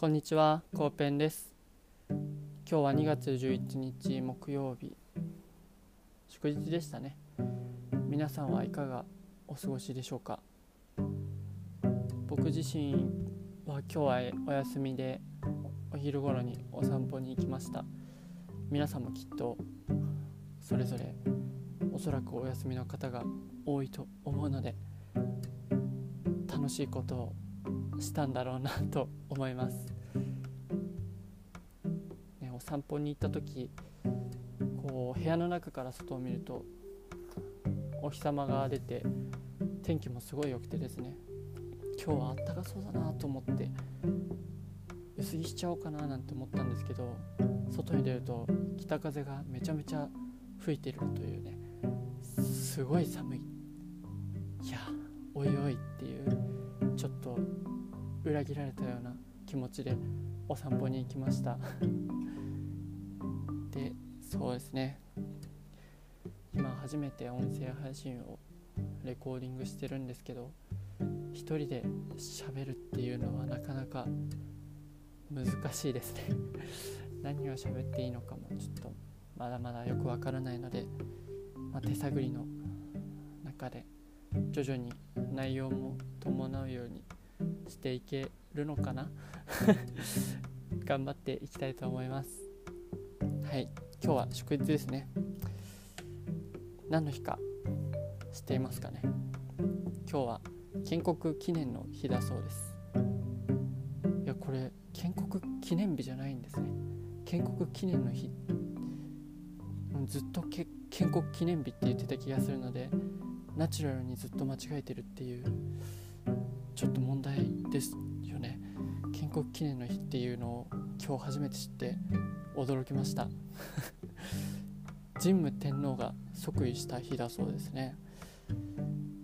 こんにちは、コーペンです。今日は2月11日木曜日、祝日でしたね。皆さんはいかがお過ごしでしょうか？僕自身は今日はお休みでお昼頃にお散歩に行きました。皆さんもきっとそれぞれおそらくお休みの方が多いと思うので楽しいことをしたんだろうなと思います、散歩に行った時こう部屋の中から外を見るとお日様が出て天気もすごい良くてですね今日はあったかそうだなと思って薄着しちゃおうかななんて思ったんですけど外に出ると北風がめちゃめちゃ吹いてるというねすごい寒い。いやおいおいっていうちょっと裏切られたような気持ちでお散歩に行きました。でそうですね。今初めて音声配信をレコーディングしてるんですけど一人で喋るっていうのはなかなか難しいですね。何を喋っていいのかもちょっとまだまだよくわからないので、まあ、手探りの中で徐々に内容も伴うようにしていけるのかな。頑張っていきたいと思います。はい。今日は祝日ですね。何の日か知っていますかね？今日は建国記念の日だそうです。いやこれ建国記念日じゃないんですね。建国記念の日。ずっとけ建国記念日って言ってた気がするのでナチュラルにずっと間違えてるっていうちょっと問題です。建国記念の日っていうのを今日初めて知って驚きました。神武天皇が即位した日だそうですね。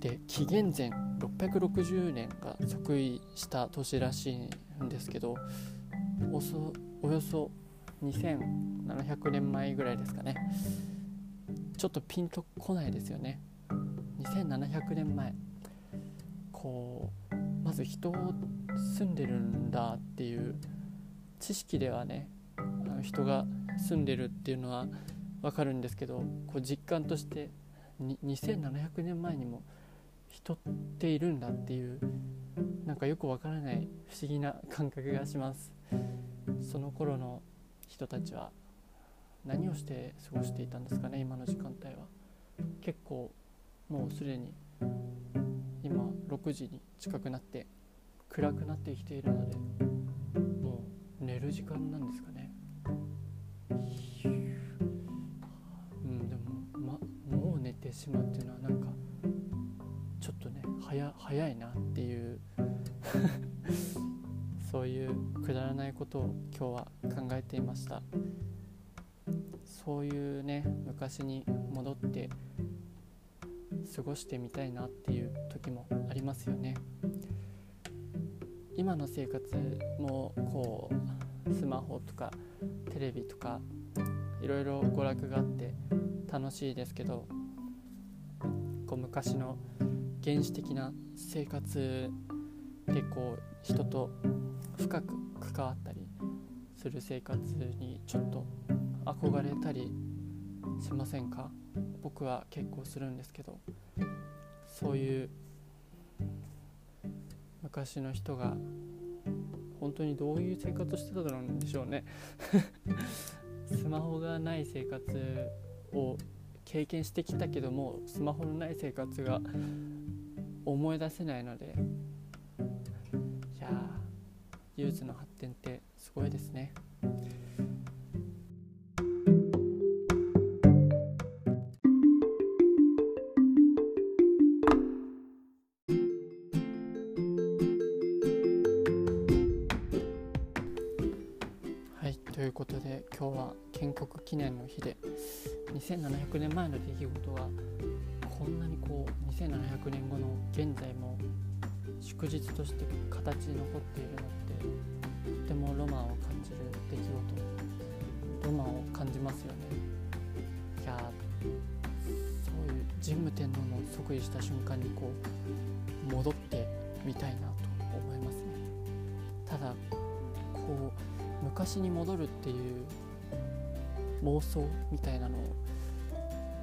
で紀元前660年が即位した年らしいんですけどおそおよそ2700年前ぐらいですかね。ちょっとピンとこないですよね。2700年前。こうまず人住んでるんだっていう知識ではねあの人が住んでるっていうのは分かるんですけどこう実感として2700年前にも人っているんだっていうなんかよくわからない不思議な感覚がします。その頃の人たちは何をして過ごしていたんですかね今の時間帯は。結構もうすでに今6時に近くなって暗くなってきているのでもう寝る時間なんですかね。うんでも、ま、もう寝てしまうっていうのはなんかちょっとね早早いなっていう そういうくだらないことを今日は考えていました。そういうね昔に戻って過ごしてみたいなっていう時もありますよね。今の生活もこうスマホとかテレビとかいろいろ娯楽があって楽しいですけどこう昔の原始的な生活でこう人と深く関わったりする生活にちょっと憧れたりしませんか？僕は結構するんですけどそういう昔の人が本当にどういう生活してたんでしょうね。スマホがない生活を経験してきたけどもスマホのない生活が思い出せないのでいや技術の発展ってすごいですね。ことで今日は建国記念の日で2700年前の出来事がこんなにこう2700年後の現在も祝日として形に残っているのってとてもロマンを感じる出来事ロマンを感じますよね。いやそういう神武天皇の即位した瞬間にこう戻ってみたいなと思いますね。ただここう昔に戻るっていう妄想みたいなのを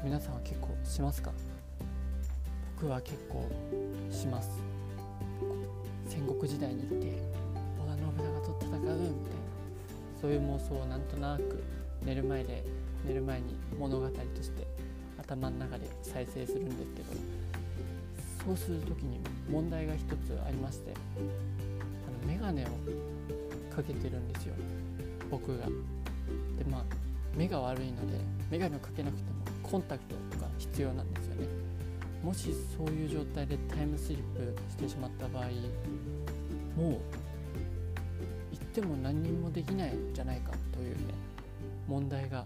皆さんは結構しますか？僕は結構します。戦国時代に行って織田信長と戦うみたいなそういう妄想をなんとなく寝る前で寝る前に物語として頭の中で再生するんですけどそうする時に問題が一つありましてあの眼鏡をかけてるんですよ。僕が。でまあ目が悪いので眼鏡をかけなくてもコンタクトが必要なんですよね。もしそういう状態でタイムスリップしてしまった場合もう行っても何にもできないんじゃないかというね問題が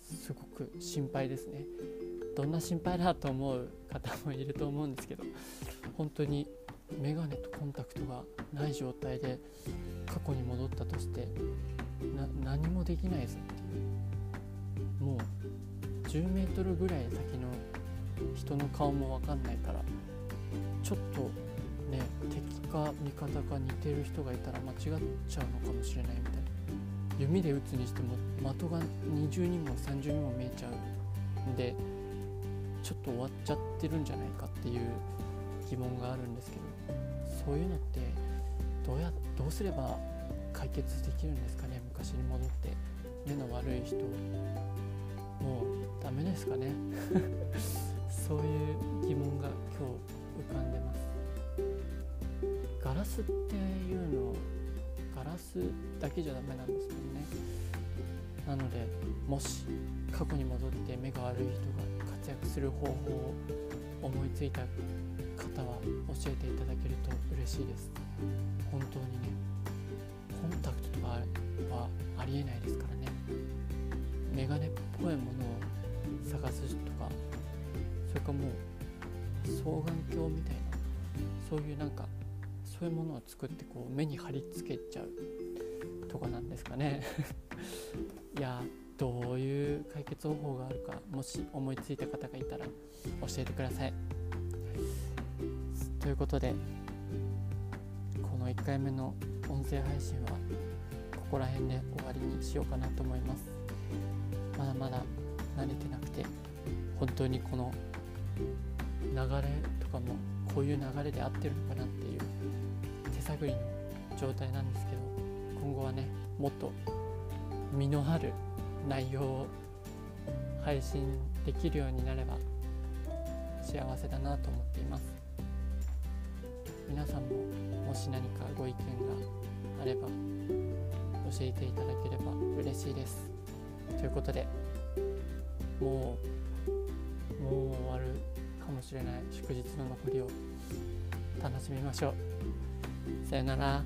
すごく心配ですね。どんな心配だと思う方もいると思うんですけど本当にメガネとコンタクトがない状態で過去に戻ったとして何もできないぞっていう。もう10メートルぐらい先の人の顔も分かんないからちょっとね敵か味方か似てる人がいたら間違っちゃうのかもしれないみたいな。弓で撃つにしても的が二重にも三重にも見えちゃうんでちょっと終わっちゃってるんじゃないかっていう疑問があるんですけどそういうのってどうやどすれば解決できるんですかね。昔に戻って目の悪い人もうダメですかね。そういう疑問が今日浮かんでます。ガラスっていうのガラスだけじゃダメなんですもんね。なのでもし過去に戻って目が悪い人が活躍する方法を思いついた方は教えていただけると嬉しいです。本当にねコンタクトとかはありえないですからね。メガネっぽいものを探すとかそれかもう双眼鏡みたいなそういうなんかそういうものを作ってこう目に貼り付けちゃうとかなんですかね。いやどういう解決方法があるかもし思いついた方がいたら教えてください。ということでの1回目の音声配信はここら辺で終わりにしようかなと思います。まだまだ慣れてなくて本当にこの流れとかもこういう流れで合ってるのかなっていう手探りの状態なんですけど今後はねもっと身のある内容を配信できるようになれば幸せだなと思っています。皆さんももし何かご意見があれば教えていただければ嬉しいです。ということでもうもう終わるかもしれない祝日の残りを楽しみましょう。さよなら。